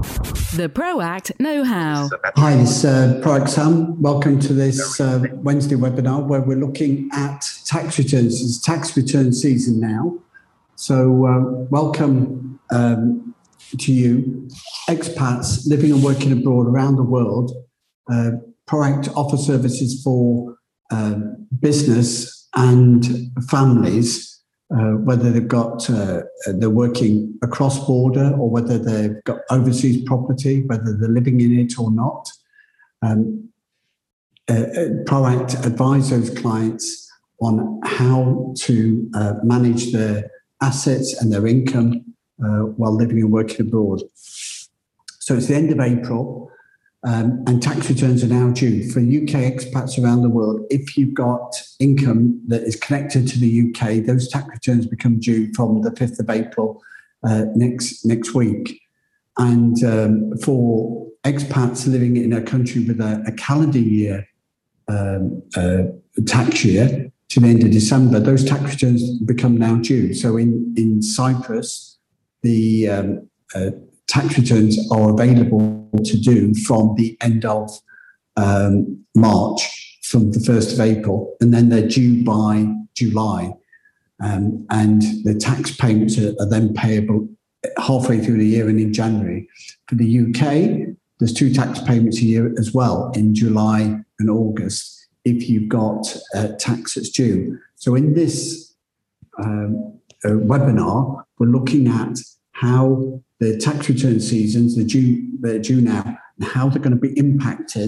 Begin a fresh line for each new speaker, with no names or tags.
The ProAct Know How.
Hi, this is uh, ProAct Sam. Welcome to this uh, Wednesday webinar where we're looking at tax returns. It's tax return season now. So, uh, welcome um, to you, expats living and working abroad around the world. Uh, ProAct offer services for um, business and families uh, whether they've got uh, they're working across border or whether they've got overseas property, whether they're living in it or not. Um, uh, uh ProAct advise those clients on how to uh, manage their assets and their income uh, while living and working abroad. So it's the end of April. Um, and tax returns are now due for UK expats around the world. If you've got income that is connected to the UK, those tax returns become due from the 5th of April uh, next next week. And um, for expats living in a country with a, a calendar year um, uh, tax year to the end of December, those tax returns become now due. So in in Cyprus, the um, uh, tax returns are available to do from the end of um, March, from the 1st of April, and then they're due by July. Um, and the tax payments are, are, then payable halfway through the year and in January. For the UK, there's two tax payments a year as well in July and August if you've got uh, tax that's due. So in this um, uh, webinar, we're looking at how the tax return seasons, the due, they're due now, and how they're going to be impacted